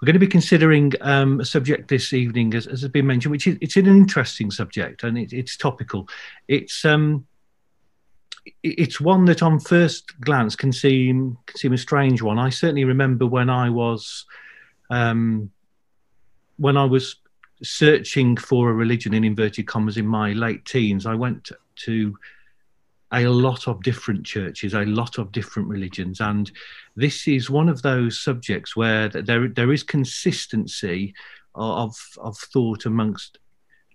We're going to be considering um, a subject this evening, as, as, has been mentioned, which is it's an interesting subject and it, it's topical. It's um, it's one that, on first glance, can seem can seem a strange one. I certainly remember when I was um, when I was searching for a religion in inverted commas in my late teens. I went to a lot of different churches, a lot of different religions, and this is one of those subjects where there there is consistency of of thought amongst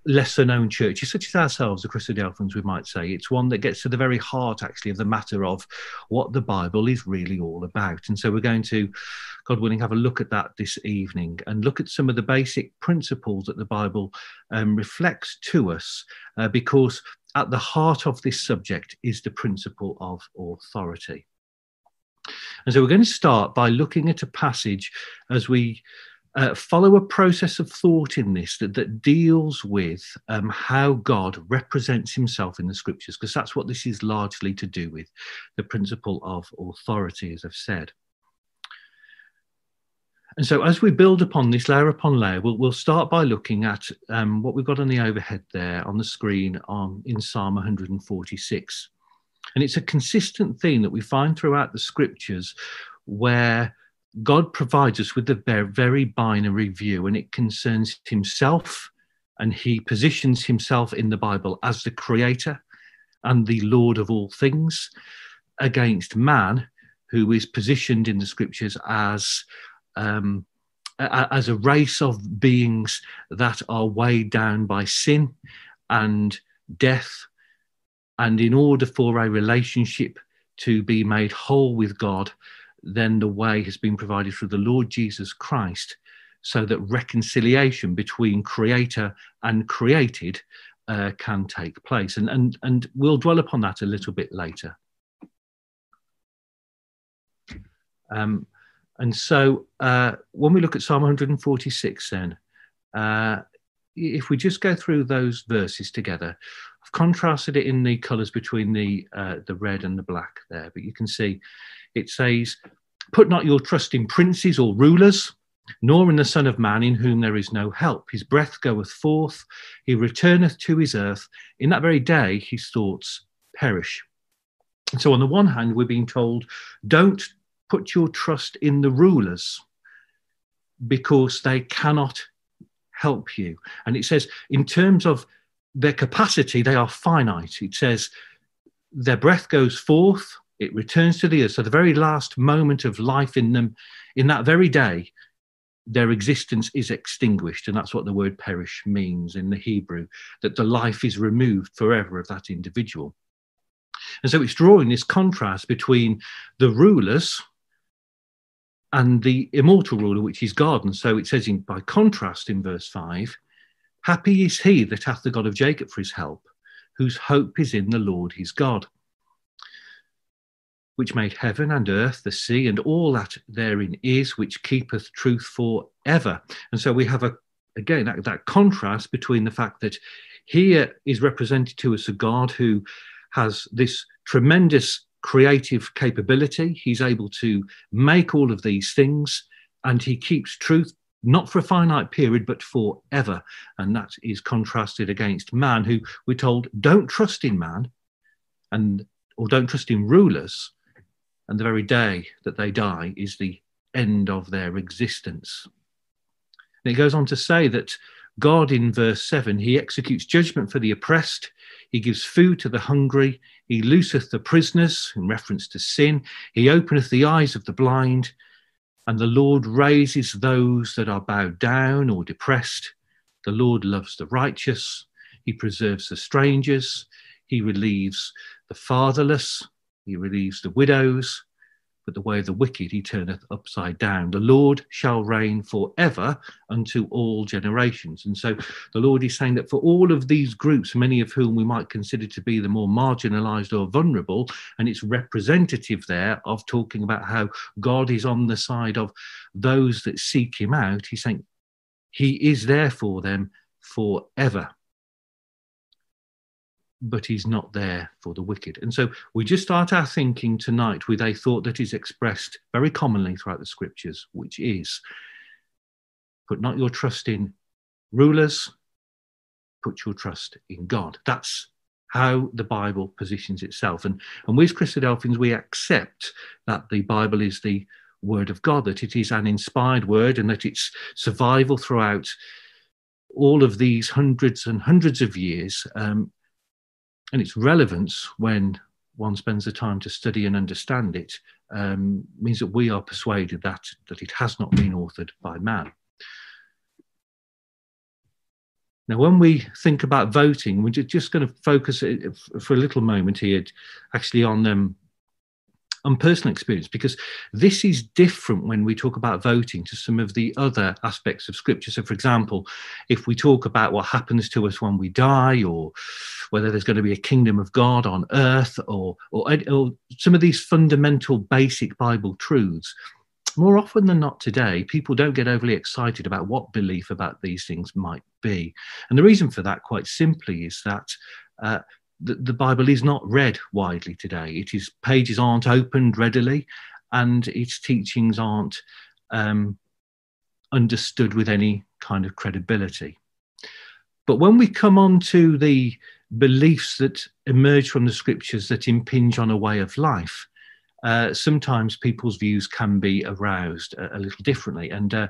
lesser known churches such as ourselves the christadelphians we might say it's one that gets to the very heart actually of the matter of what the bible is really all about and so we're going to god willing have a look at that this evening and look at some of the basic principles that the bible um, reflects to us uh, because at the heart of this subject is the principle of authority. And so we're going to start by looking at a passage as we uh, follow a process of thought in this that, that deals with um, how God represents himself in the scriptures, because that's what this is largely to do with the principle of authority, as I've said. And so as we build upon this layer upon layer, we'll, we'll start by looking at um, what we've got on the overhead there on the screen on, in Psalm 146. And it's a consistent theme that we find throughout the scriptures where God provides us with a very binary view and it concerns himself and he positions himself in the Bible as the creator and the Lord of all things against man, who is positioned in the scriptures as um, as a race of beings that are weighed down by sin and death. And in order for a relationship to be made whole with God, then the way has been provided through the Lord Jesus Christ so that reconciliation between creator and created uh, can take place. And, and, and we'll dwell upon that a little bit later. Um, and so uh, when we look at Psalm 146, then, uh, if we just go through those verses together, I've contrasted it in the colours between the, uh, the red and the black there, but you can see it says, Put not your trust in princes or rulers, nor in the Son of Man, in whom there is no help. His breath goeth forth, he returneth to his earth. In that very day, his thoughts perish. So, on the one hand, we're being told, don't put your trust in the rulers because they cannot help you. And it says, in terms of their capacity, they are finite. It says, their breath goes forth, it returns to the earth. So, the very last moment of life in them, in that very day, their existence is extinguished. And that's what the word perish means in the Hebrew, that the life is removed forever of that individual. And so it's drawing this contrast between the rulers and the immortal ruler, which is God. And so it says, in, by contrast, in verse 5, Happy is he that hath the God of Jacob for his help, whose hope is in the Lord his God, which made heaven and earth, the sea, and all that therein is, which keepeth truth for ever. And so we have a again that, that contrast between the fact that here is represented to us a God who has this tremendous creative capability. He's able to make all of these things and he keeps truth not for a finite period, but forever. And that is contrasted against man, who we're told don't trust in man and or don't trust in rulers. And the very day that they die is the end of their existence. And it goes on to say that God, in verse 7, he executes judgment for the oppressed, he gives food to the hungry, he looseth the prisoners, in reference to sin. He openeth the eyes of the blind. And the Lord raises those that are bowed down or depressed. The Lord loves the righteous. He preserves the strangers. He relieves the fatherless. He relieves the widows but the way of the wicked he turneth upside down. The Lord shall reign forever unto all generations. And so the Lord is saying that for all of these groups, many of whom we might consider to be the more marginalized or vulnerable, and it's representative there of talking about how God is on the side of those that seek him out, he's saying he is there for them forever but he's not there for the wicked. And so we just start our thinking tonight with a thought that is expressed very commonly throughout the scriptures, which is Put not your trust in rulers, put your trust in God. That's how the Bible positions itself. And, and we as Christadelphians, we accept that the Bible is the word of God, that it is an inspired word and that its survival throughout all of these hundreds and hundreds of years um, and its relevance when one spends the time to study and understand it um, means that we are persuaded that, that it has not been authored by man. Now, when we think about voting, we're just going to focus for a little moment here, actually on um, on personal experience, because this is different when we talk about voting to some of the other aspects of Scripture. So, for example, if we talk about what happens to us when we die, or whether there's going to be a kingdom of God on earth, or or, or some of these fundamental, basic Bible truths, more often than not today, people don't get overly excited about what belief about these things might be. And the reason for that, quite simply, is that uh, the, the, Bible is not read widely today. It is pages aren't opened readily, and its teachings aren't um, understood with any kind of credibility. But when we come on to the beliefs that emerge from the scriptures that impinge on a way of life, uh, sometimes people's views can be aroused a, a little differently. And uh,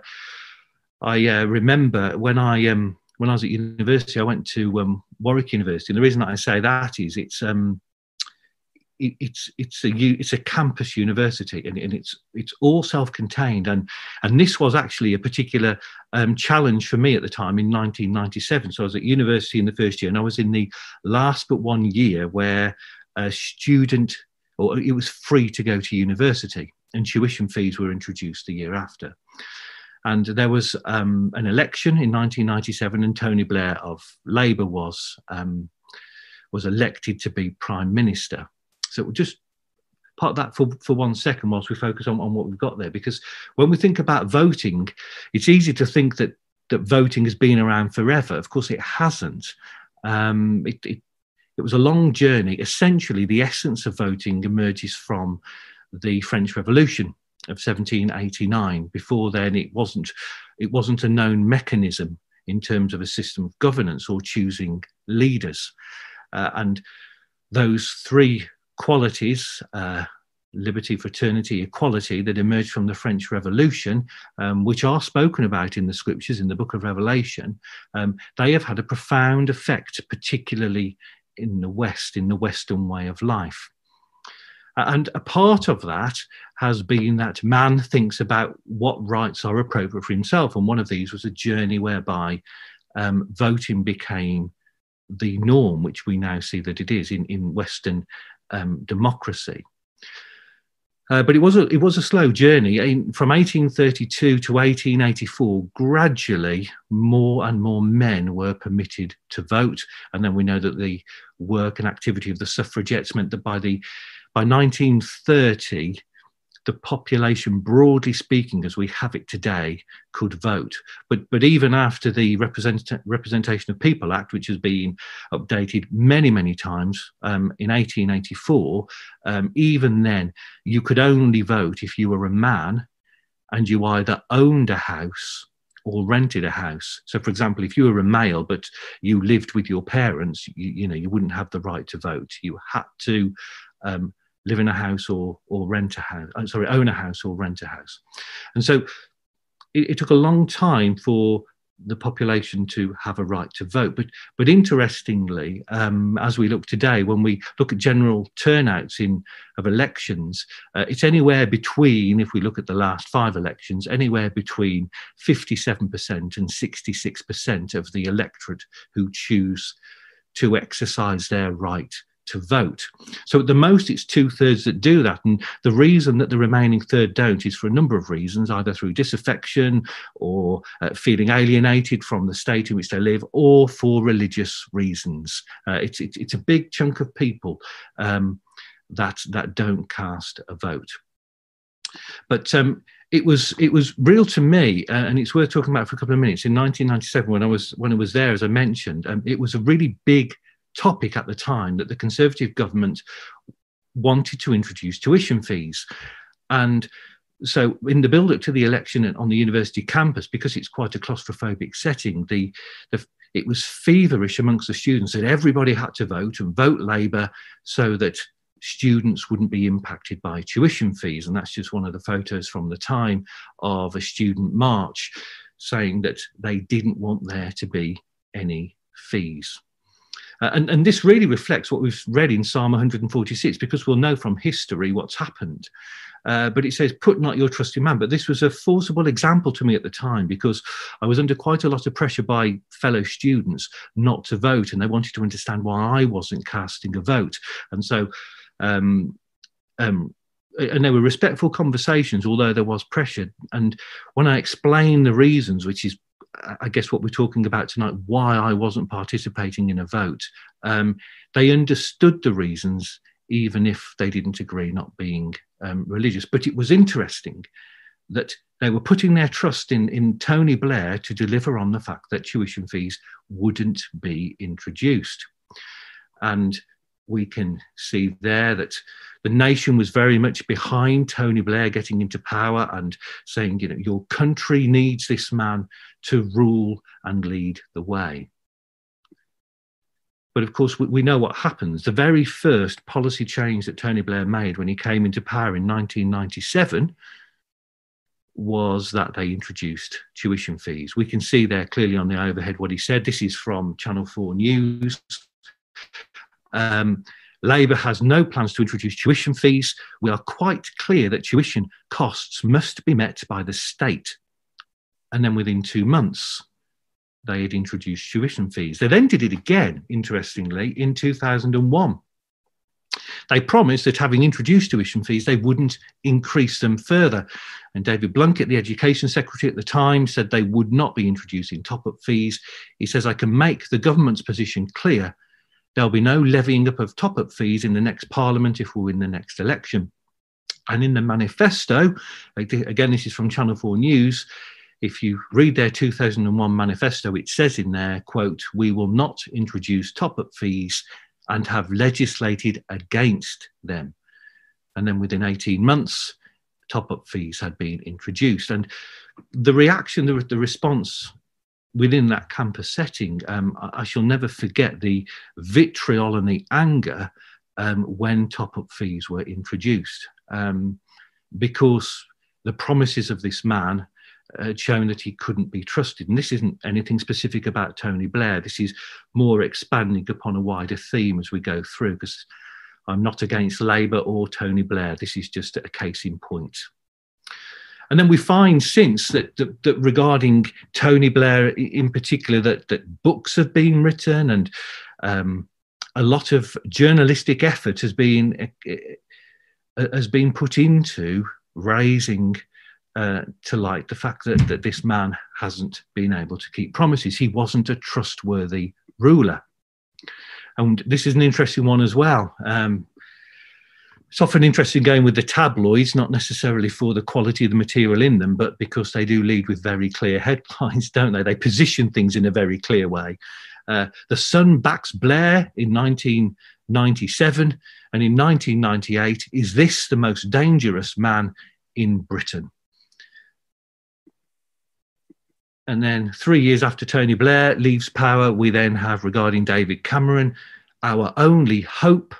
I uh, remember when I um, when I was at university, I went to um, Warwick University, and the reason that I say that is it's um, it, it's it's a it's a campus university, and, and it's it's all self-contained, and and this was actually a particular um, challenge for me at the time in 1997. So I was at university in the first year, and I was in the last but one year where a student or it was free to go to university, and tuition fees were introduced the year after. And there was um, an election in 1997, and Tony Blair of Labour was um, was elected to be prime minister. So we'll just part that for, for one second whilst we focus on, on what we've got there, because when we think about voting, it's easy to think that that voting has been around forever. Of course, it hasn't. Um, it, it, it was a long journey. Essentially, the essence of voting emerges from the French Revolution of 1789. Before then, it wasn't it wasn't a known mechanism in terms of a system of governance or choosing leaders. Uh, and those three qualities, uh, liberty, fraternity, equality, that emerged from the French Revolution, um, which are spoken about in the scriptures in the book of Revelation, um, they have had a profound effect, particularly in the West, in the Western way of life. And a part of that has been that man thinks about what rights are appropriate for himself. And one of these was a journey whereby um, voting became the norm, which we now see that it is in, in Western um, democracy. Uh, but it was a it was a slow journey. From 1832 to 1884, gradually more and more men were permitted to vote, and then we know that the work and activity of the suffragettes meant that by the by 1930, the population, broadly speaking, as we have it today, could vote. But, but even after the Represent- Representation of People Act, which has been updated many, many times um, in 1884, um, even then, you could only vote if you were a man and you either owned a house or rented a house. So, for example, if you were a male but you lived with your parents, you, you know you wouldn't have the right to vote. You had to um, live in a house or or rent a house. Uh, sorry, own a house or rent a house. And so it, it took a long time for the population to have a right to vote. But but interestingly, um, as we look today, when we look at general turnouts in of elections, uh, it's anywhere between, if we look at the last five elections, anywhere between 57% and 66% of the electorate who choose to exercise their right to vote. So at the most, it's two thirds that do that. And the reason that the remaining third don't is for a number of reasons, either through disaffection or uh, feeling alienated from the state in which they live, or for religious reasons. Uh, it's, it's, it's, a big chunk of people um, that, that don't cast a vote. But um, it was it was real to me, uh, and it's worth talking about for a couple of minutes. In 1997, when I was when I was there, as I mentioned, um, it was a really big topic at the time that the Conservative government wanted to introduce tuition fees. And so in the build up to the election on the university campus, because it's quite a claustrophobic setting, the, the it was feverish amongst the students that everybody had to vote and vote Labour so that students wouldn't be impacted by tuition fees. And that's just one of the photos from the time of a student march saying that they didn't want there to be any fees. Uh, and, and this really reflects what we've read in Psalm 146, because we'll know from history what's happened. Uh, but it says, put not your trust in man. But this was a forcible example to me at the time because I was under quite a lot of pressure by fellow students not to vote, and they wanted to understand why I wasn't casting a vote. And so, um, um, and there were respectful conversations, although there was pressure. And when I explained the reasons, which is I guess what we're talking about tonight, why I wasn't participating in a vote, um, they understood the reasons, even if they didn't agree not being um, religious. But it was interesting that they were putting their trust in, in Tony Blair to deliver on the fact that tuition fees wouldn't be introduced. And we can see there that the nation was very much behind Tony Blair getting into power and saying, you know, your country needs this man to rule and lead the way. But of course, we know what happens. The very first policy change that Tony Blair made when he came into power in 1997 was that they introduced tuition fees. We can see there clearly on the overhead what he said. This is from Channel 4 News. Um, Labour has no plans to introduce tuition fees. We are quite clear that tuition costs must be met by the state. And then within two months, they had introduced tuition fees. They then did it again, interestingly, in 2001. They promised that having introduced tuition fees, they wouldn't increase them further. And David Blunkett, the education secretary at the time, said they would not be introducing top up fees. He says, I can make the government's position clear There'll be no levying up of top up fees in the next parliament if we win the next election. And in the manifesto, again, this is from Channel 4 News, if you read their 2001 manifesto, it says in there, quote, we will not introduce top up fees and have legislated against them. And then within 18 months, top up fees had been introduced. And the reaction, the, the response within that campus setting, um, I, I, shall never forget the vitriol and the anger um, when top up fees were introduced um, because the promises of this man had shown that he couldn't be trusted. And this isn't anything specific about Tony Blair. This is more expanding upon a wider theme as we go through, because I'm not against Labour or Tony Blair. This is just a case in point. And then we find since that, that, that, regarding Tony Blair in particular, that, that books have been written and um, a lot of journalistic effort has been has been put into raising uh, to light the fact that, that this man hasn't been able to keep promises. He wasn't a trustworthy ruler. And this is an interesting one as well. Um, it's often interesting going with the tabloids, not necessarily for the quality of the material in them, but because they do lead with very clear headlines, don't they? They position things in a very clear way. Uh, the Sun backs Blair in 1997, and in 1998, is this the most dangerous man in Britain? And then three years after Tony Blair leaves power, we then have regarding David Cameron, our only hope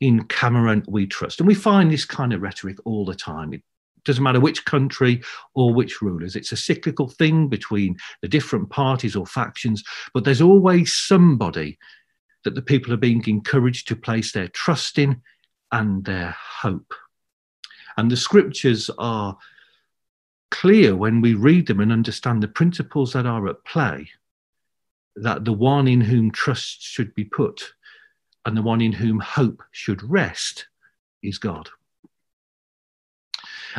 in Cameron we trust. And we find this kind of rhetoric all the time. It doesn't matter which country or which rulers. It's a cyclical thing between the different parties or factions, but there's always somebody that the people are being encouraged to place their trust in and their hope. And the scriptures are clear when we read them and understand the principles that are at play that the one in whom trust should be put and the one in whom hope should rest is God.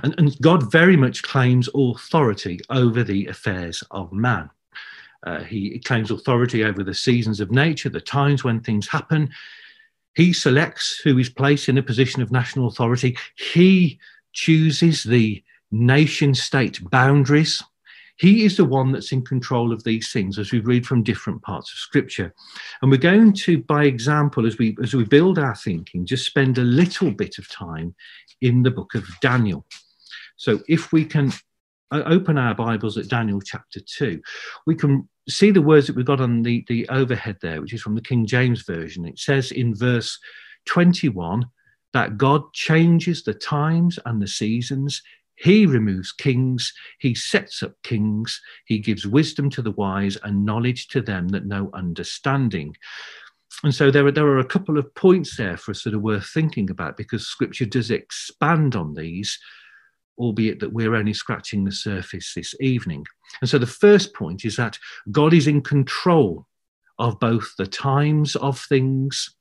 And, and God very much claims authority over the affairs of man. Uh, he claims authority over the seasons of nature, the times when things happen. He selects who is placed in a position of national authority. He chooses the nation state boundaries he is the one that's in control of these things, as we read from different parts of Scripture. And we're going to, by example, as we as we build our thinking, just spend a little bit of time in the book of Daniel. So if we can uh, open our Bibles at Daniel chapter 2, we can see the words that we've got on the, the overhead there, which is from the King James Version. It says in verse 21 that God changes the times and the seasons. He removes kings, he sets up kings, he gives wisdom to the wise and knowledge to them that know understanding. And so there are, there are a couple of points there for us that are worth thinking about because scripture does expand on these, albeit that we're only scratching the surface this evening. And so the first point is that God is in control of both the times of things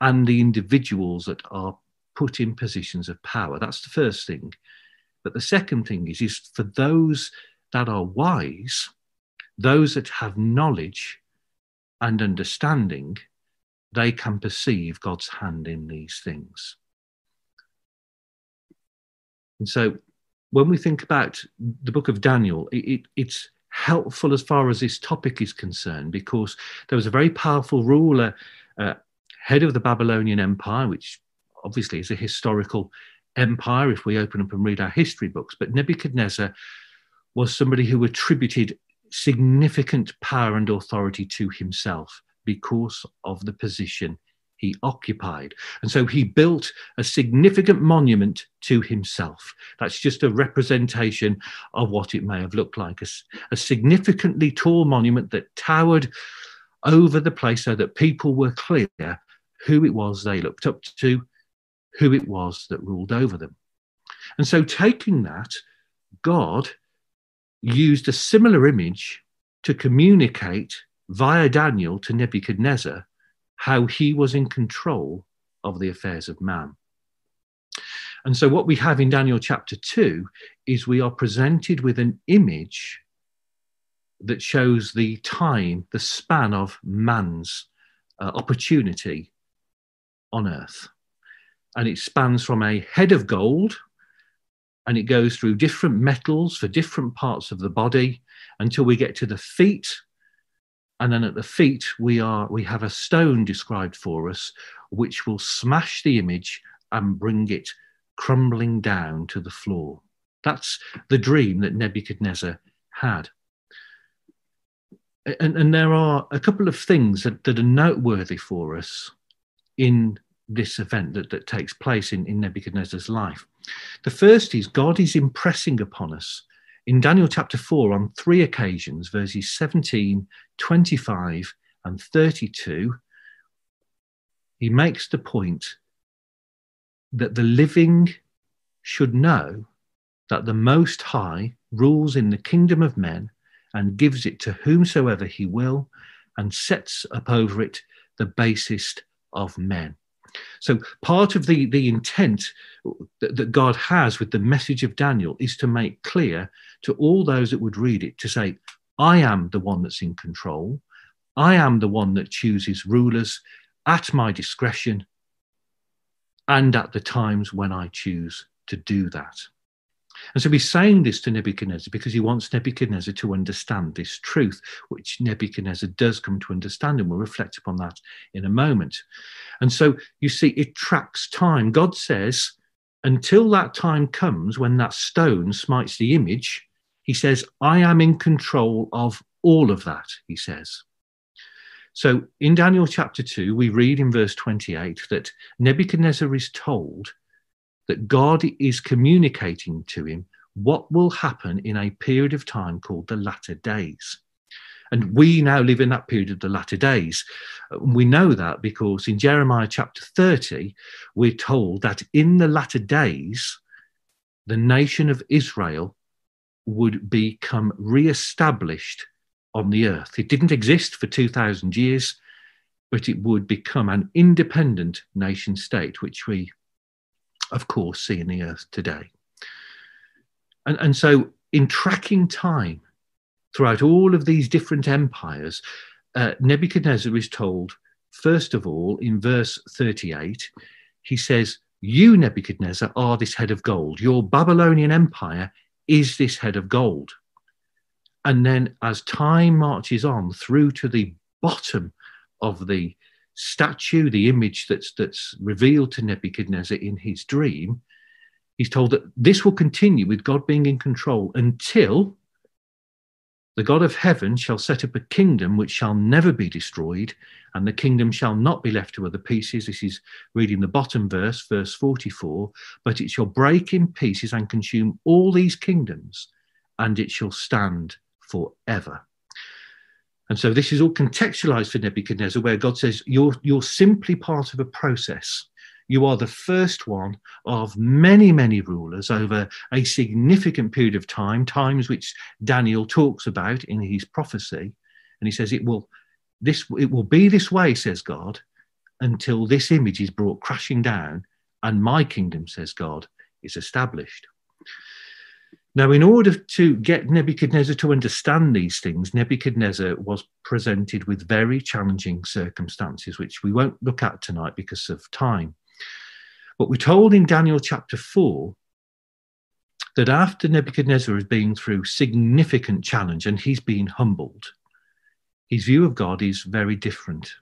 and the individuals that are put in positions of power. That's the first thing. But the second thing is, is for those that are wise, those that have knowledge and understanding, they can perceive God's hand in these things. And so when we think about the book of Daniel, it, it, it's helpful as far as this topic is concerned because there was a very powerful ruler, uh, head of the Babylonian Empire, which obviously is a historical empire if we open up and read our history books. But Nebuchadnezzar was somebody who attributed significant power and authority to himself because of the position he occupied. And so he built a significant monument to himself. That's just a representation of what it may have looked like a, a, significantly tall monument that towered over the place so that people were clear who it was they looked up to, who it was that ruled over them. And so, taking that, God used a similar image to communicate via Daniel to Nebuchadnezzar how he was in control of the affairs of man. And so, what we have in Daniel chapter 2 is we are presented with an image that shows the time, the span of man's uh, opportunity on earth. And it spans from a head of gold and it goes through different metals for different parts of the body until we get to the feet. And then at the feet we are we have a stone described for us which will smash the image and bring it crumbling down to the floor. That's the dream that nebuchadnezzar had. And, and there are a couple of things that, that are noteworthy for us in this event that, that takes place in, in nebuchadnezzar's life the first is god is impressing upon us in Daniel chapter 4 on three occasions, verses 17, 25, and 32, he makes the point that the living should know that the Most High rules in the kingdom of men and gives it to whomsoever he will and sets up over it the basest of men. So part of the, the intent that, that God has with the message of Daniel is to make clear to all those that would read it to say, I am the one that's in control. I am the one that chooses rulers at my discretion and at the times when I choose to do that. And so he's saying this to Nebuchadnezzar because he wants Nebuchadnezzar to understand this truth, which Nebuchadnezzar does come to understand, and we'll reflect upon that in a moment. And so you see, it tracks time. God says, until that time comes when that stone smites the image, he says, I am in control of all of that, he says. So in Daniel chapter 2, we read in verse 28 that Nebuchadnezzar is told that God is communicating to him what will happen in a period of time called the latter days. And we now live in that period of the latter days. We know that because in Jeremiah chapter 30, we're told that in the latter days, the nation of Israel would become re-established on the earth. It didn't exist for 2,000 years, but it would become an independent nation state, which we of course, see in the earth today. And, and so, in tracking time throughout all of these different empires, uh, Nebuchadnezzar is told, first of all, in verse 38, he says, You, Nebuchadnezzar, are this head of gold. Your Babylonian empire is this head of gold. And then, as time marches on through to the bottom of the statue, the image that's that's revealed to Nebuchadnezzar in his dream, He's told that this will continue with God being in control until the God of heaven shall set up a kingdom which shall never be destroyed, and the kingdom shall not be left to other pieces. This is reading the bottom verse, verse 44. But it shall break in pieces and consume all these kingdoms, and it shall stand forever. And so this is all contextualized for Nebuchadnezzar, where God says, You're, you're simply part of a process. You are the first one of many, many rulers over a significant period of time, times which Daniel talks about in his prophecy. And he says, It will this it will be this way, says God, until this image is brought crashing down, and my kingdom, says God, is established. Now, in order to get Nebuchadnezzar to understand these things, Nebuchadnezzar was presented with very challenging circumstances, which we won't look at tonight because of time. But we're told in Daniel chapter 4 that after Nebuchadnezzar has been through significant challenge and he's been humbled, his view of God is very different.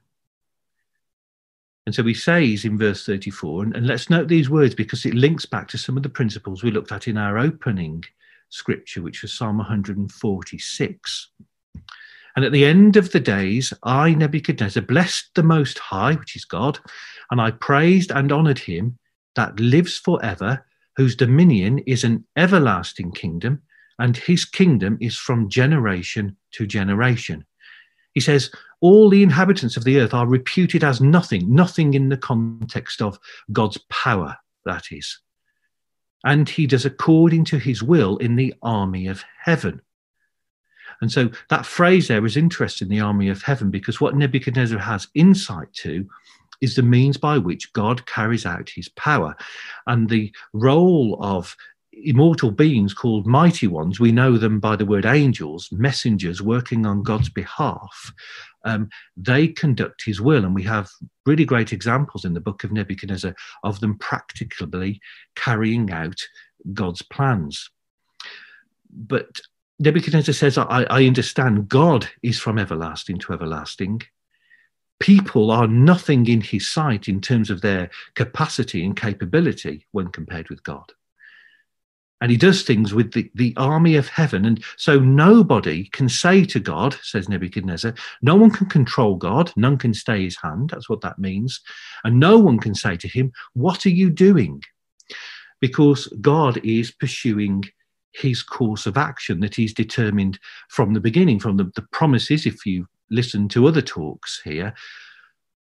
And so he says in verse 34, and, and, let's note these words because it links back to some of the principles we looked at in our opening scripture, which was Psalm 146. And at the end of the days, I, Nebuchadnezzar, blessed the Most High, which is God, and I praised and honored him that lives forever, whose dominion is an everlasting kingdom, and his kingdom is from generation to generation. He says, All the inhabitants of the earth are reputed as nothing, nothing in the context of God's power, that is. And he does according to his will in the army of heaven. And so that phrase there is interesting, the army of heaven, because what Nebuchadnezzar has insight to is the means by which God carries out his power. And the role of immortal beings called mighty ones, we know them by the word angels, messengers working on God's behalf. Um, they conduct his will. And we have really great examples in the book of Nebuchadnezzar of them practically carrying out God's plans. But Nebuchadnezzar says, I, I understand God is from everlasting to everlasting. People are nothing in his sight in terms of their capacity and capability when compared with God and he does things with the, the army of heaven. And so nobody can say to God, says Nebuchadnezzar, no one can control God, none can stay his hand. That's what that means. And no one can say to him, What are you doing? Because God is pursuing his course of action that he's determined from the beginning, from the, the promises, if you listen to other talks here,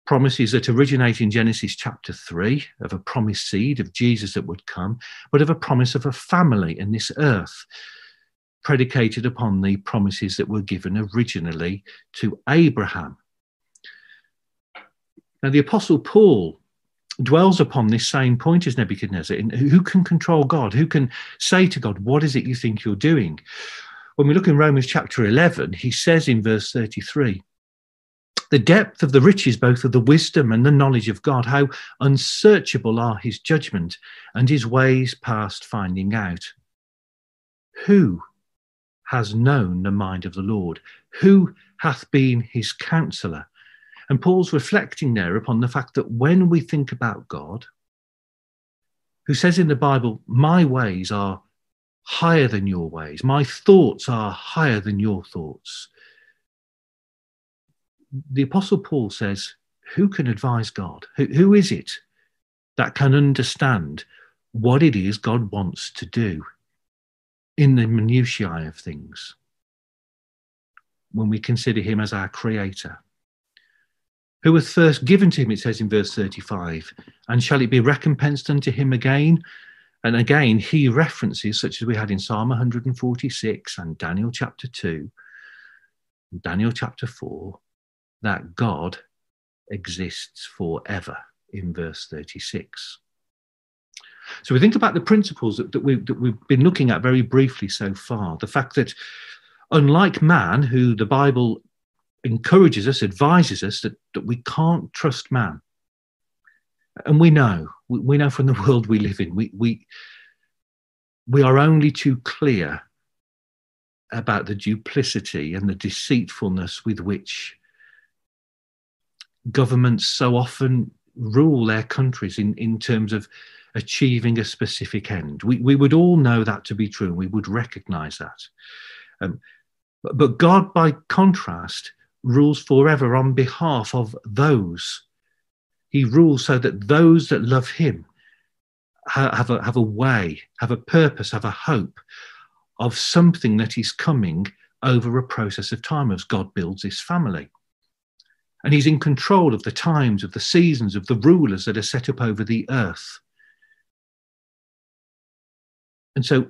promises that originate in Genesis chapter 3 of a promised seed of Jesus that would come, but of a promise of a family in this earth, predicated upon the promises that were given originally to Abraham. Now, the Apostle Paul dwells upon this same point as Nebuchadnezzar. In who can control God? Who can say to God, What is it you think you're doing? When we look in Romans chapter 11, he says in verse 33 the depth of the riches, both of the wisdom and the knowledge of God, how unsearchable are his judgment and his ways past finding out. Who has known the mind of the Lord? Who hath been his counselor? And Paul's reflecting there upon the fact that when we think about God, who says in the Bible, My ways are higher than your ways, my thoughts are higher than your thoughts the Apostle Paul says, Who can advise God? Who, who is it that can understand what it is God wants to do in the minutiae of things when we consider Him as our Creator? Who was first given to him, it says in verse 35, and shall it be recompensed unto him again? And again, he references, such as we had in Psalm 146 and Daniel chapter 2, Daniel chapter 4, that God exists forever in verse 36. So we think about the principles that, that, we, that we've been looking at very briefly so far. The fact that, unlike man, who the Bible encourages us, advises us that, that we can't trust man. And we know, we, we know from the world we live in, we, we, we are only too clear about the duplicity and the deceitfulness with which governments so often rule their countries in, in terms of achieving a specific end. We, we would all know that to be true, and we would recognize that. Um, but, but God, by contrast, rules forever on behalf of those. He rules so that those that love Him have a, have a way, have a purpose, have a hope of something that is coming over a process of time as God builds His family. And He's in control of the times, of the seasons, of the rulers that are set up over the earth. And so,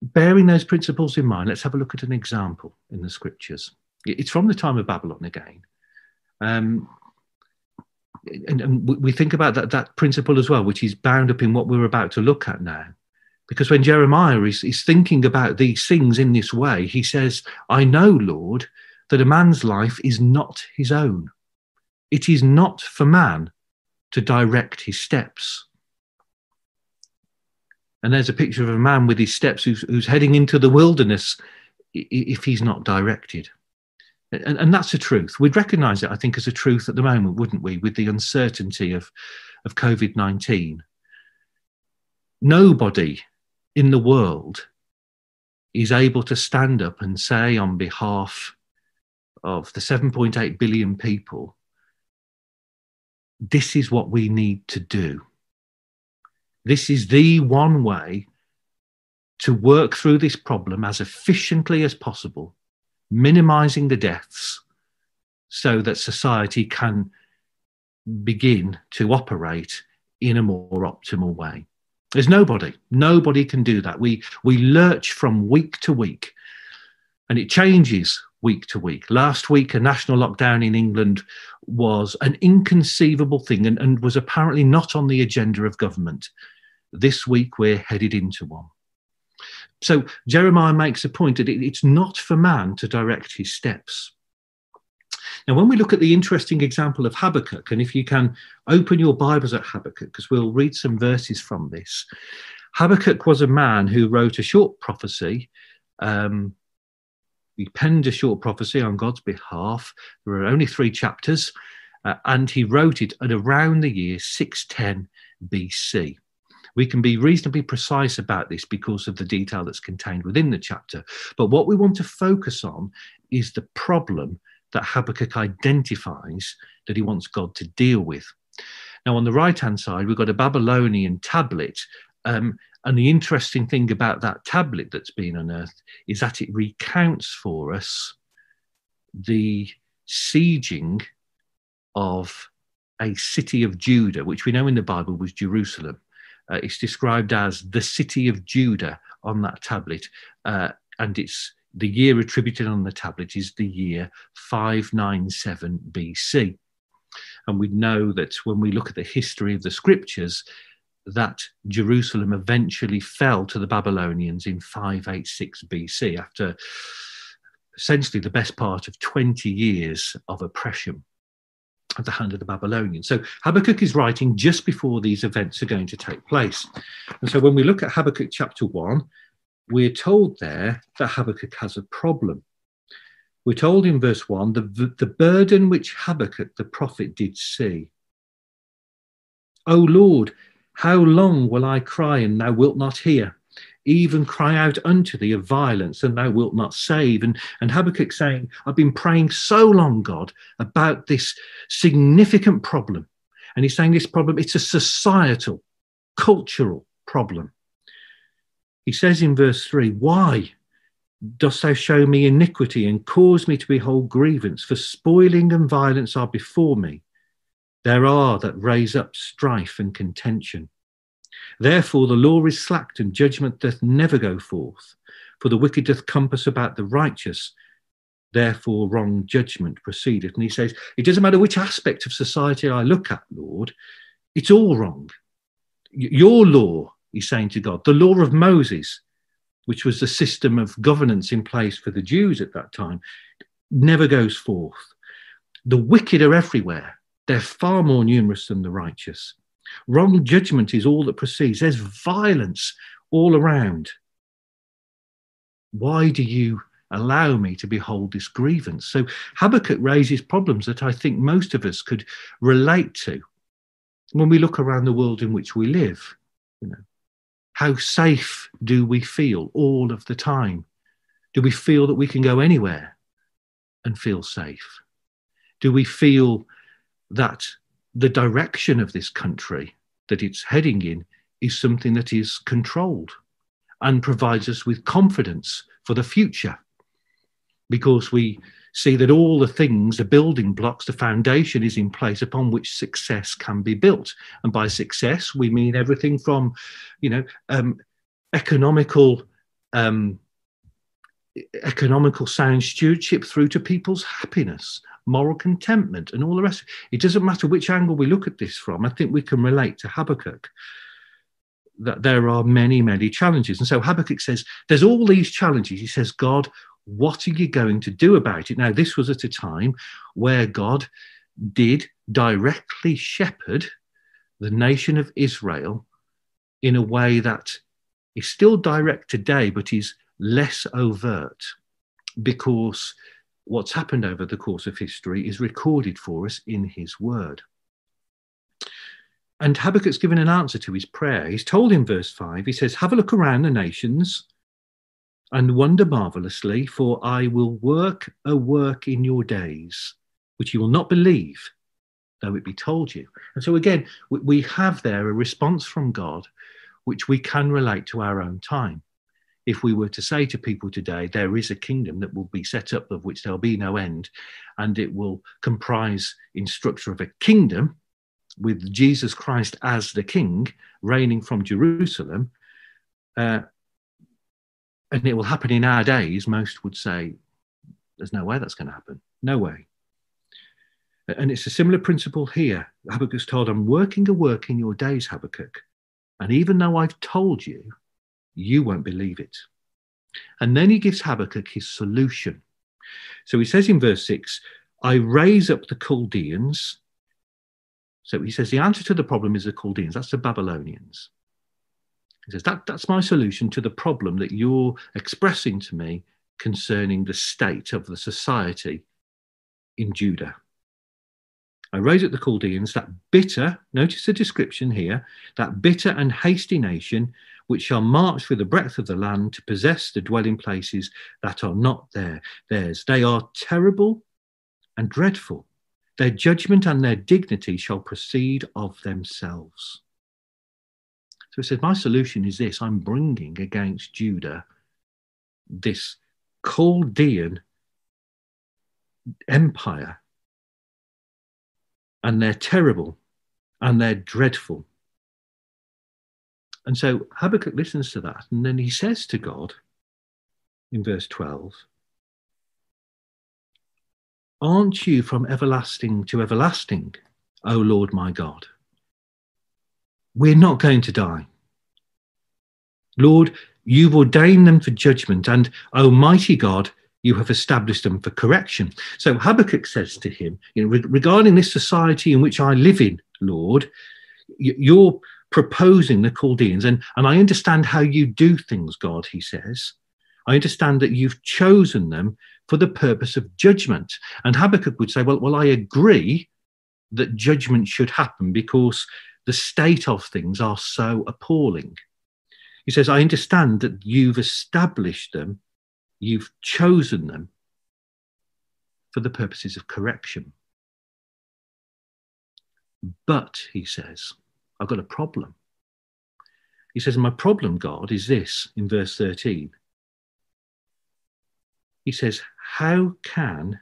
bearing those principles in mind, let's have a look at an example in the scriptures. It's from the time of Babylon again. Um, and, and, we think about that, that principle as well, which is bound up in what we're about to look at now. Because when Jeremiah is, is thinking about these things in this way, he says, I know, Lord, that a man's life is not his own. It is not for man to direct his steps. And there's a picture of a man with his steps who's, who's heading into the wilderness if he's not directed. And, and that's a truth. We'd recognize it, I think, as a truth at the moment, wouldn't we, with the uncertainty of, of COVID 19? Nobody in the world is able to stand up and say, on behalf of the 7.8 billion people, this is what we need to do. This is the one way to work through this problem as efficiently as possible minimizing the deaths so that society can begin to operate in a more optimal way. There's nobody, nobody can do that. We, we lurch from week to week and it changes week to week. Last week, a national lockdown in England was an inconceivable thing and, and was apparently not on the agenda of government. This week, we're headed into one. So Jeremiah makes a point that it's not for man to direct his steps. Now, when we look at the interesting example of Habakkuk, and if you can open your Bibles at Habakkuk, because we'll read some verses from this. Habakkuk was a man who wrote a short prophecy. Um, he penned a short prophecy on God's behalf. There are only three chapters, uh, and he wrote it at around the year 610 BC. We can be reasonably precise about this because of the detail that's contained within the chapter. But what we want to focus on is the problem that Habakkuk identifies that he wants God to deal with. Now, on the right hand side, we've got a Babylonian tablet. Um, and the interesting thing about that tablet that's been unearthed is that it recounts for us the sieging of a city of Judah, which we know in the Bible was Jerusalem. Uh, it's described as the city of Judah on that tablet, uh, and it's the year attributed on the tablet is the year 597 BC. And we know that when we look at the history of the scriptures, that Jerusalem eventually fell to the Babylonians in 586 BC after essentially the best part of 20 years of oppression at the hand of the Babylonians. So Habakkuk is writing just before these events are going to take place. And so when we look at Habakkuk chapter 1, we're told there that Habakkuk has a problem. We're told in verse 1 the, the burden which Habakkuk the prophet did see. O Lord, how long will I cry and thou wilt not hear? even cry out unto thee of violence, and thou wilt not save. And, and Habakkuk saying, I've been praying so long, God, about this significant problem. And he's saying this problem, it's a societal, cultural problem. He says in verse 3, Why dost thou show me iniquity and cause me to behold grievance? For spoiling and violence are before me. There are that raise up strife and contention. Therefore, the law is slacked, and judgment doth never go forth. For the wicked doth compass about the righteous. Therefore, wrong judgment proceedeth. And he says, It doesn't matter which aspect of society I look at, Lord, it's all wrong. Your law, he's saying to God, the law of Moses, which was the system of governance in place for the Jews at that time, never goes forth. The wicked are everywhere. They're far more numerous than the righteous. Wrong judgment is all that proceeds. There's violence all around. Why do you allow me to behold this grievance? So Habakkuk raises problems that I think most of us could relate to when we look around the world in which we live. You know, how safe do we feel all of the time? Do we feel that we can go anywhere and feel safe? Do we feel that the direction of this country that it's heading in is something that is controlled and provides us with confidence for the future? Because we see that all the things, the building blocks, the foundation is in place upon which success can be built. And by success, we mean everything from, you know, um, economical um, economical sound stewardship through to people's happiness, moral contentment, and all the rest. It doesn't matter which angle we look at this from. I think we can relate to Habakkuk that there are many, many challenges. And so Habakkuk says, There's all these challenges. He says, God, what are you going to do about it? Now, this was at a time where God did directly shepherd the nation of Israel in a way that is still direct today, but is less overt because what's happened over the course of history is recorded for us in his word. And Habakkuk's given an answer to his prayer. He's told in verse 5, he says, Have a look around the nations and wonder marvelously, for I will work a work in your days, which you will not believe, though it be told you. And so, again, we have there a response from God which we can relate to our own time. If we were to say to people today, there is a kingdom that will be set up of which there'll be no end, and it will comprise in structure of a kingdom with Jesus Christ as the king reigning from Jerusalem, uh, and it will happen in our days, most would say, there's no way that's going to happen. No way. And it's a similar principle here. Habakkuk's told, I'm working a work in your days, Habakkuk. And even though I've told you, you won't believe it. And then he gives Habakkuk his solution. So he says in verse 6, I raise up the Chaldeans. So he says the answer to the problem is the Chaldeans, that's the Babylonians. He says, that, That's my solution to the problem that you're expressing to me concerning the state of the society in Judah. I raise up the Chaldeans, that bitter, notice the description here, that bitter and hasty nation which shall march through the breadth of the land to possess the dwelling places that are not there, theirs. They are terrible and dreadful. Their judgment and their dignity shall proceed of themselves. So he said, My solution is this I'm bringing against Judah this Chaldean empire, and they're terrible and they're dreadful. And so Habakkuk listens to that, and then he says to God in verse 12, Aren't you from everlasting to everlasting, O Lord my God? We're not going to die. Lord, you've ordained them for judgment, and O mighty God, you have established them for correction. So Habakkuk says to him, you know, regarding this society in which I live in, Lord, you're proposing the Chaldeans, and, and I understand how you do things, God, he says. I understand that you've chosen them for the purpose of judgment. And Habakkuk would say, well, well, I agree that judgment should happen because the state of things are so appalling. He says, I understand that you've established them, you've chosen them for the purposes of correction. But, he says, I've got a problem. He says, My problem, God, is this in verse 13. He says, How can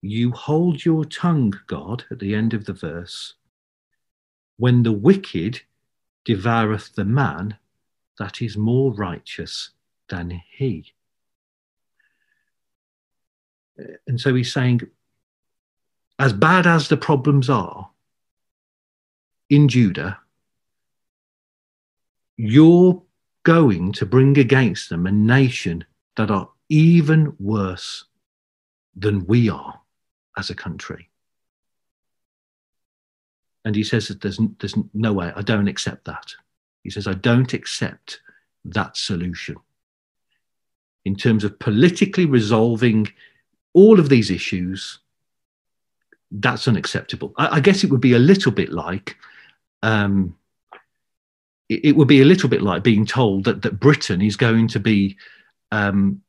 you hold your tongue, God, at the end of the verse, when the wicked devoureth the man that is more righteous than he. And so he's saying, as bad as the problems are in Judah, you're going to bring against them a nation that are even worse than we are as a country. And he says that there's, there's no way, I don't accept that. He says, I don't accept that solution. In terms of politically resolving all of these issues, that's unacceptable. I, I guess it would be a little bit like um, it, it would be a little bit like being told that, that Britain is going to be um,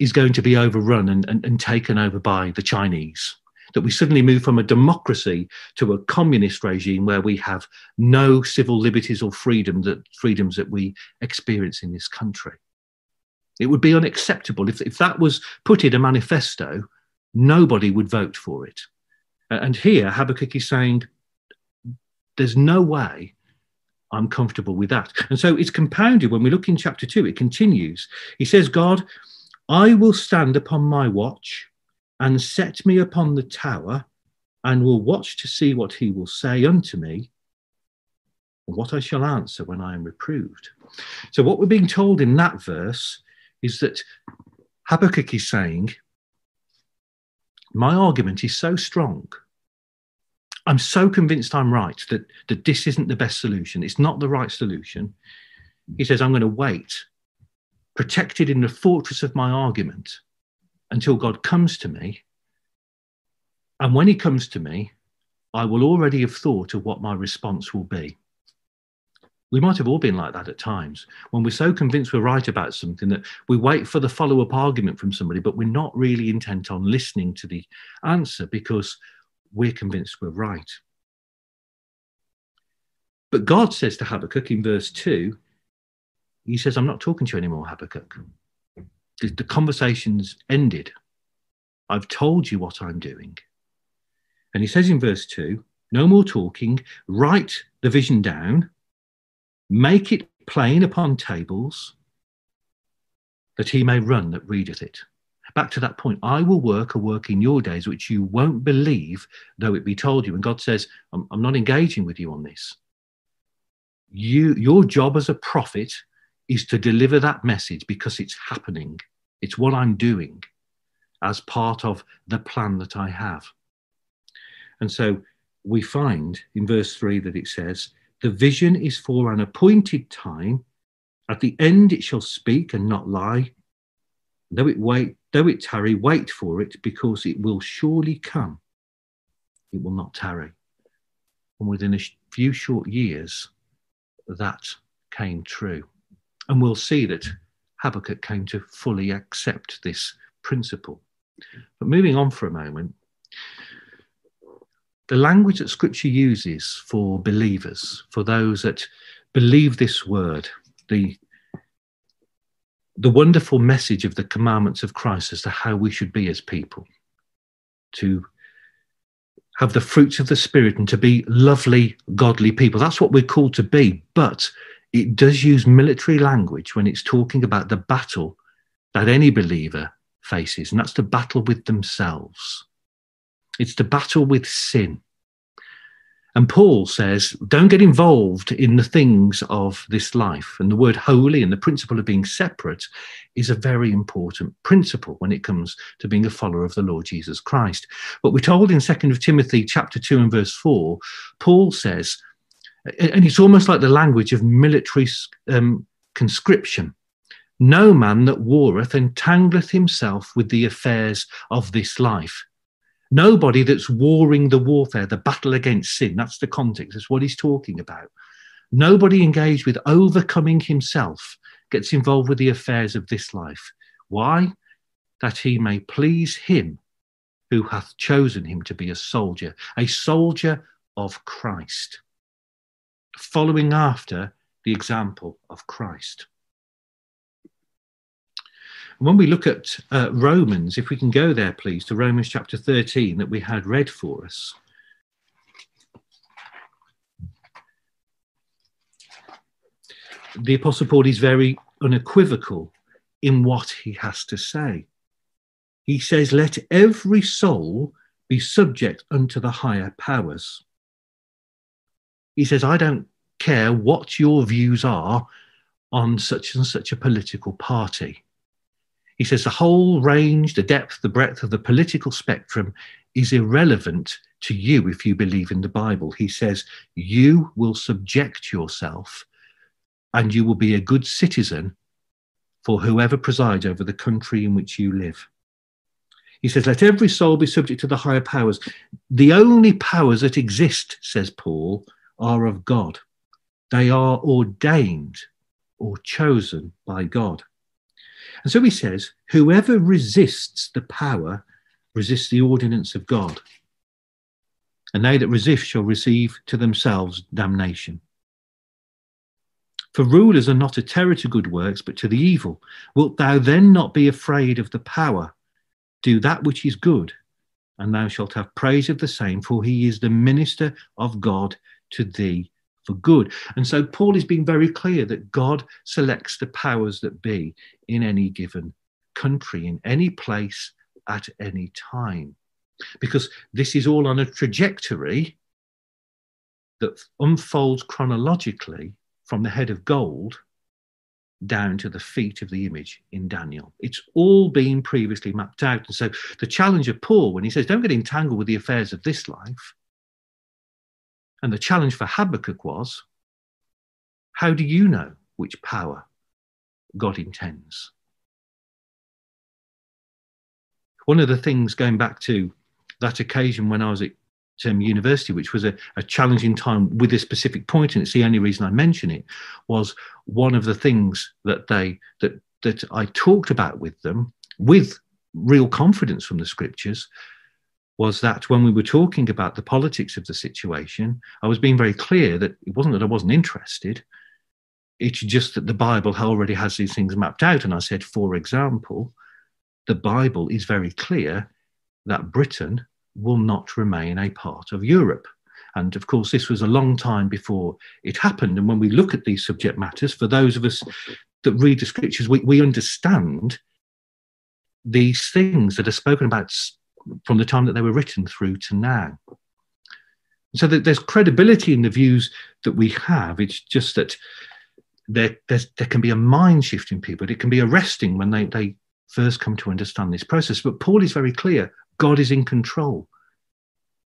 is going to be overrun and, and, and taken over by the Chinese. That we suddenly move from a democracy to a communist regime where we have no civil liberties or freedom that freedoms that we experience in this country. It would be unacceptable if, if that was put in a manifesto. Nobody would vote for it. And here Habakkuk is saying, "There's no way I'm comfortable with that." And so it's compounded when we look in chapter two. It continues. He says, "God." I will stand upon my watch and set me upon the tower and will watch to see what he will say unto me and what I shall answer when I am reproved. So, what we're being told in that verse is that Habakkuk is saying, My argument is so strong. I'm so convinced I'm right that, that this isn't the best solution. It's not the right solution. He says, I'm going to wait protected in the fortress of my argument until God comes to me. And when he comes to me, I will already have thought of what my response will be. We might have all been like that at times when we're so convinced we're right about something that we wait for the follow up argument from somebody, but we're not really intent on listening to the answer because we're convinced we're right. But God says to Habakkuk in verse 2 he says, I'm not talking to you anymore, Habakkuk. The, the conversation's ended. I've told you what I'm doing. And he says in verse 2 no more talking, write the vision down, make it plain upon tables, that he may run that readeth it. Back to that point, I will work a work in your days which you won't believe, though it be told you. And God says, I'm, I'm not engaging with you on this. You, your job as a prophet is to deliver that message because it's happening. It's what I'm doing as part of the plan that I have. And so we find in verse 3 that it says, The vision is for an appointed time. At the end it shall speak and not lie. Though it wait, though it tarry, wait for it, because it will surely come. It will not tarry. And within a few short years, that came true. And we'll see that Habakkuk came to fully accept this principle. But moving on for a moment, the language that Scripture uses for believers, for those that believe this word, the the wonderful message of the commandments of Christ as to how we should be as people, to have the fruits of the Spirit and to be lovely, godly people. That's what we're called to be. But it does use military language when it's talking about the battle that any believer faces, and that's the battle with themselves. It's the battle with sin. And Paul says, don't get involved in the things of this life. And the word holy and the principle of being separate is a very important principle when it comes to being a follower of the Lord Jesus Christ. But we're told in 2 Timothy chapter 2 and verse 4, Paul says, and it's almost like the language of military um, conscription. No man that warreth entangleth himself with the affairs of this life. Nobody that's warring the warfare, the battle against sin. That's the context. That's what he's talking about. Nobody engaged with overcoming himself gets involved with the affairs of this life. Why? That he may please him who hath chosen him to be a soldier, a soldier of Christ following after the example of Christ. When we look at uh, Romans, if we can go there, please, to Romans chapter 13 that we had read for us. The Apostle Paul is very unequivocal in what he has to say. He says, Let every soul be subject unto the higher powers. He says, I don't care what your views are on such and such a political party. He says the whole range, the depth, the breadth of the political spectrum is irrelevant to you if you believe in the Bible. He says you will subject yourself and you will be a good citizen for whoever presides over the country in which you live. He says, Let every soul be subject to the higher powers. The only powers that exist, says Paul, are of God. They are ordained or chosen by God. And so he says, whoever resists the power resists the ordinance of God. And they that resist shall receive to themselves damnation. For rulers are not a terror to good works, but to the evil. Wilt thou then not be afraid of the power? Do that which is good, and thou shalt have praise of the same, for he is the minister of God to thee for good. And so Paul is being very clear that God selects the powers that be in any given country, in any place, at any time. Because this is all on a trajectory that unfolds chronologically from the head of gold down to the feet of the image in Daniel. It's all been previously mapped out. And so the challenge of Paul, when he says, don't get entangled with the affairs of this life, and the challenge for Habakkuk was, how do you know which power God intends? One of the things going back to that occasion when I was at um, university, which was a, a, challenging time with this specific point, and it's the only reason I mention it, was one of the things that they that that I talked about with them with real confidence from the scriptures was that when we were talking about the politics of the situation, I was being very clear that it wasn't that I wasn't interested. It's just that the Bible already has these things mapped out. And I said, for example, the Bible is very clear that Britain will not remain a part of Europe. And of course, this was a long time before it happened. And when we look at these subject matters, for those of us that read the scriptures, we, we understand these things that are spoken about from the time that they were written through to now. So that there's credibility in the views that we have. It's just that there, there can be a mind shift in people. It can be arresting when they, they first come to understand this process. But Paul is very clear God is in control.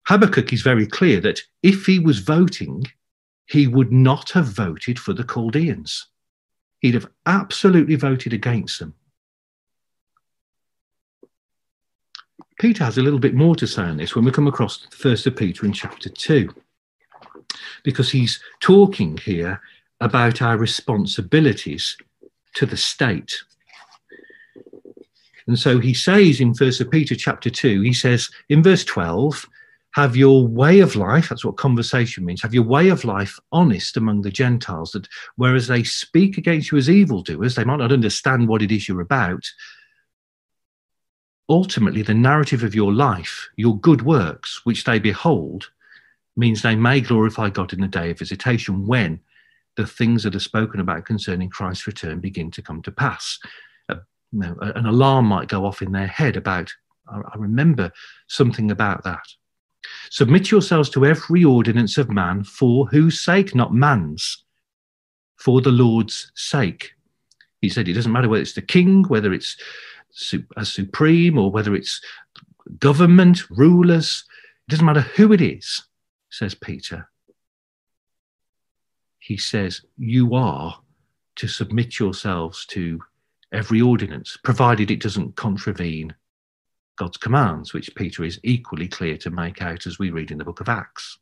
Habakkuk is very clear that if he was voting, he would not have voted for the Chaldeans. He'd have absolutely voted against them. Peter has a little bit more to say on this when we come across the first of Peter in chapter 2, because he's talking here about our responsibilities to the state. And so he says in First of Peter chapter 2, he says in verse 12, have your way of life, that's what conversation means, have your way of life honest among the Gentiles, that whereas they speak against you as evildoers, they might not understand what it is you're about. Ultimately, the narrative of your life, your good works, which they behold, means they may glorify God in the day of visitation when the things that are spoken about concerning Christ's return begin to come to pass you know, an alarm might go off in their head about, I remember something about that. Submit yourselves to every ordinance of man for whose sake, not man's, for the Lord's sake. He said it doesn't matter whether it's the king, whether it's a supreme, or whether it's government, rulers, it doesn't matter who it is, says Peter. He says, You are to submit yourselves to every ordinance, provided it doesn't contravene God's commands, which Peter is equally clear to make out as we read in the book of Acts.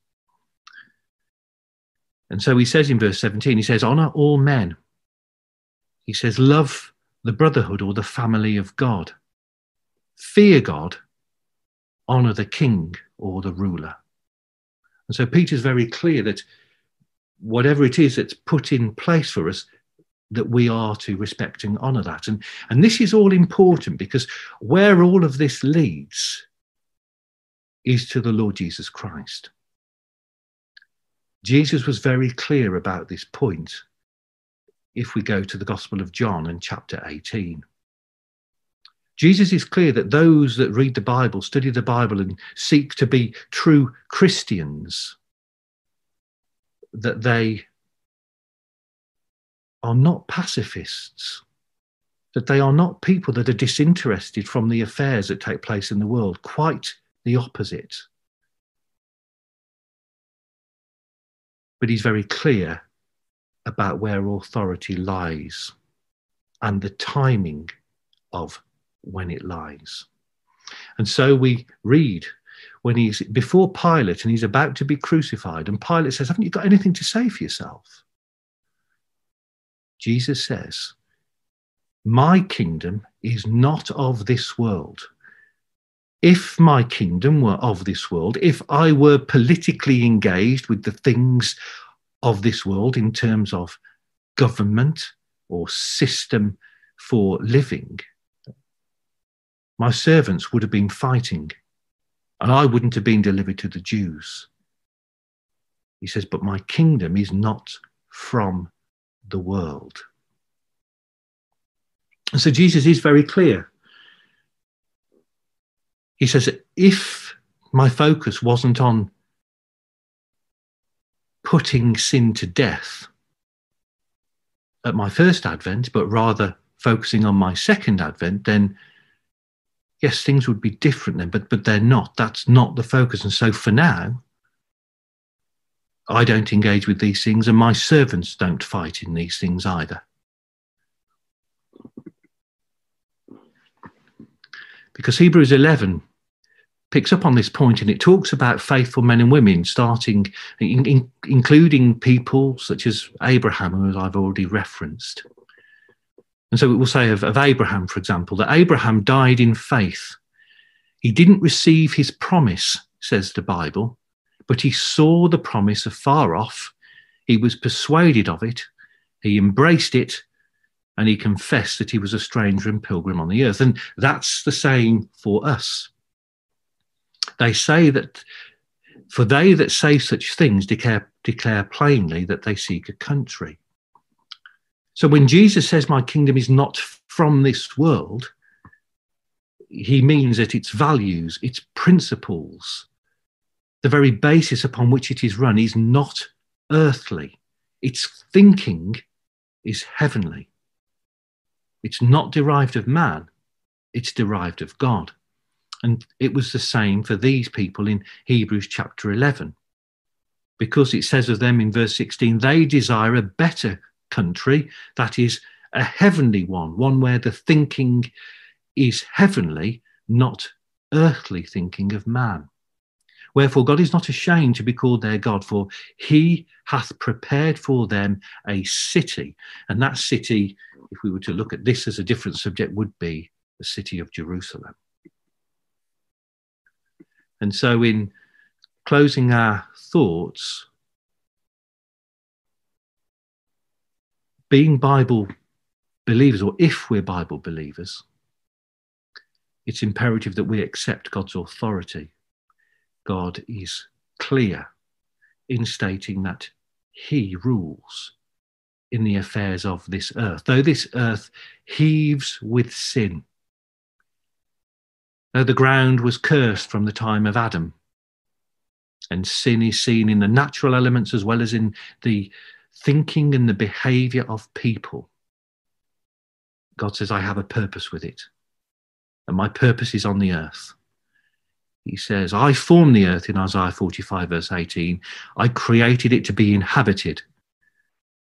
And so he says in verse 17, he says, Honor all men. He says, Love the brotherhood or the family of God. Fear God. Honor the king or the ruler. And so Peter's very clear that whatever it is that's put in place for us, that we are to respect and honor that. And, and this is all important because where all of this leads is to the Lord Jesus Christ. Jesus was very clear about this point if we go to the Gospel of John and chapter 18. Jesus is clear that those that read the Bible, study the Bible, and seek to be true Christians, that they are not pacifists, that they are not people that are disinterested from the affairs that take place in the world, quite the opposite. But he's very clear about where authority lies and the timing of when it lies. And so we read when he's before Pilate and he's about to be crucified, and Pilate says, Haven't you got anything to say for yourself? Jesus says, My kingdom is not of this world. If my kingdom were of this world, if I were politically engaged with the things of this world in terms of government or system for living, my servants would have been fighting and I wouldn't have been delivered to the Jews. He says, But my kingdom is not from the world. And so Jesus is very clear. He says, If my focus wasn't on putting sin to death at my first advent, but rather focusing on my second advent, then yes, things would be different then, but but they're not. That's not the focus. And so for now, I don't engage with these things, and my servants don't fight in these things either. Because Hebrews 11 picks up on this point and it talks about faithful men and women, starting, in, in, including people such as Abraham, as I've already referenced. And so it will say of, of Abraham, for example, that Abraham died in faith. He didn't receive his promise, says the Bible, but he saw the promise afar off. He was persuaded of it. He embraced it and he confessed that he was a stranger and pilgrim on the earth. And that's the same for us. They say that for they that say such things declare, declare plainly that they seek a country. So when Jesus says, My kingdom is not from this world, he means that its values, its principles, the very basis upon which it is run is not earthly. Its thinking is heavenly. It's not derived of man, it's derived of God. And it was the same for these people in Hebrews chapter 11. Because it says of them in verse 16, they desire a better country, that is a heavenly one, one where the thinking is heavenly, not earthly thinking of man. Wherefore God is not ashamed to be called their God, for he hath prepared for them a city. And that city, if we were to look at this as a different subject, would be the city of Jerusalem. And so, in closing our thoughts, being Bible believers, or if we're Bible believers, it's imperative that we accept God's authority. God is clear in stating that He rules in the affairs of this earth. Though this earth heaves with sin, the ground was cursed from the time of Adam, and sin is seen in the natural elements as well as in the thinking and the behavior of people. God says, I have a purpose with it, and my purpose is on the earth. He says, I formed the earth in Isaiah 45, verse 18. I created it to be inhabited,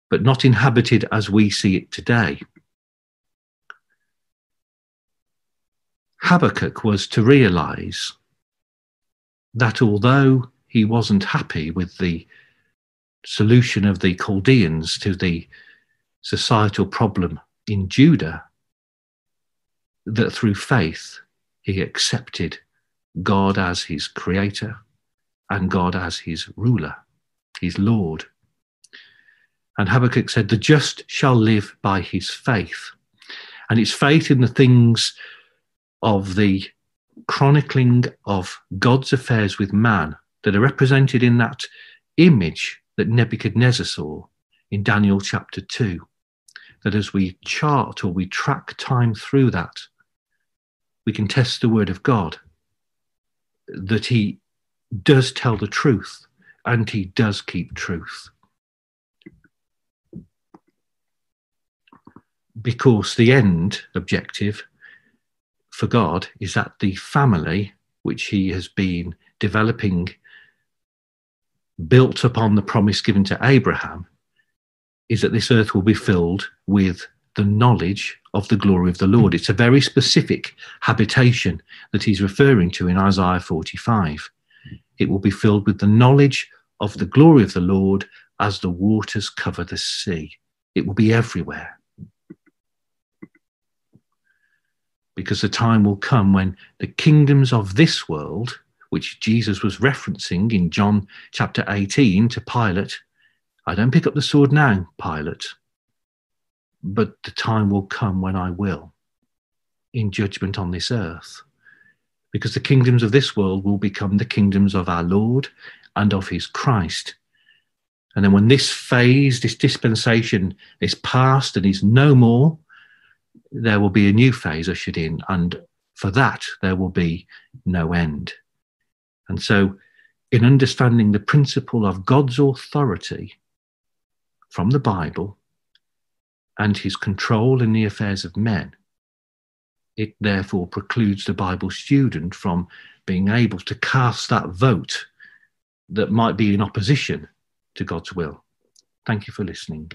but not inhabited as we see it today. Habakkuk was to realize that although he wasn't happy with the solution of the Chaldeans to the societal problem in Judah, that through faith he accepted God as his creator and God as his ruler, his Lord. And Habakkuk said, The just shall live by his faith. And it's faith in the things of the chronicling of God's affairs with man that are represented in that image that Nebuchadnezzar saw in Daniel chapter 2. That as we chart or we track time through that, we can test the word of God, that he does tell the truth and he does keep truth. Because the end objective for God is that the family which he has been developing built upon the promise given to Abraham is that this earth will be filled with the knowledge of the glory of the Lord. It's a very specific habitation that he's referring to in Isaiah 45. It will be filled with the knowledge of the glory of the Lord as the waters cover the sea. it will be everywhere. Because the time will come when the kingdoms of this world, which Jesus was referencing in John chapter 18 to Pilate, I don't pick up the sword now, Pilate, but the time will come when I will in judgment on this earth. Because the kingdoms of this world will become the kingdoms of our Lord and of his Christ. And then when this phase, this dispensation is past and is no more, there will be a new phase ushered in. And for that, there will be no end. And so, in understanding the principle of God's authority from the Bible and his control in the affairs of men, it therefore precludes the Bible student from being able to cast that vote that might be in opposition to God's will. Thank you for listening.